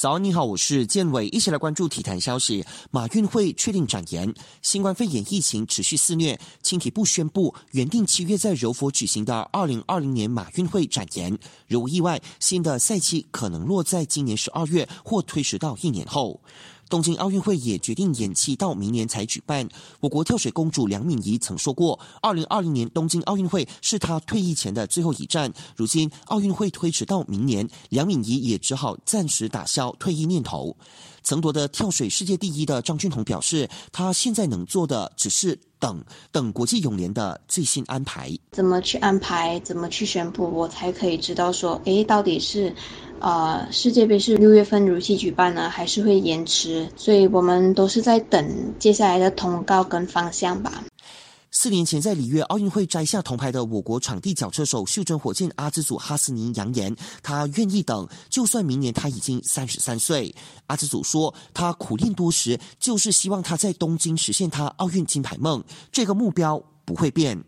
早安，你好，我是建伟，一起来关注体坛消息。马运会确定展延，新冠肺炎疫情持续肆虐，青体部宣布原定七月在柔佛举行的二零二零年马运会展延，如无意外，新的赛期可能落在今年十二月或推迟到一年后。东京奥运会也决定延期到明年才举办。我国跳水公主梁敏仪曾说过，二零二零年东京奥运会是她退役前的最后一站。如今奥运会推迟到明年，梁敏仪也只好暂时打消退役念头。曾夺得跳水世界第一的张俊宏表示，他现在能做的只是等等国际泳联的最新安排。怎么去安排？怎么去宣布？我才可以知道说，诶，到底是。呃，世界杯是六月份如期举办呢，还是会延迟？所以我们都是在等接下来的通告跟方向吧。四年前在里约奥运会摘下铜牌的我国场地脚车手袖珍火箭阿兹祖哈斯尼扬言，他愿意等，就算明年他已经三十三岁。阿兹祖说，他苦练多时，就是希望他在东京实现他奥运金牌梦，这个目标不会变。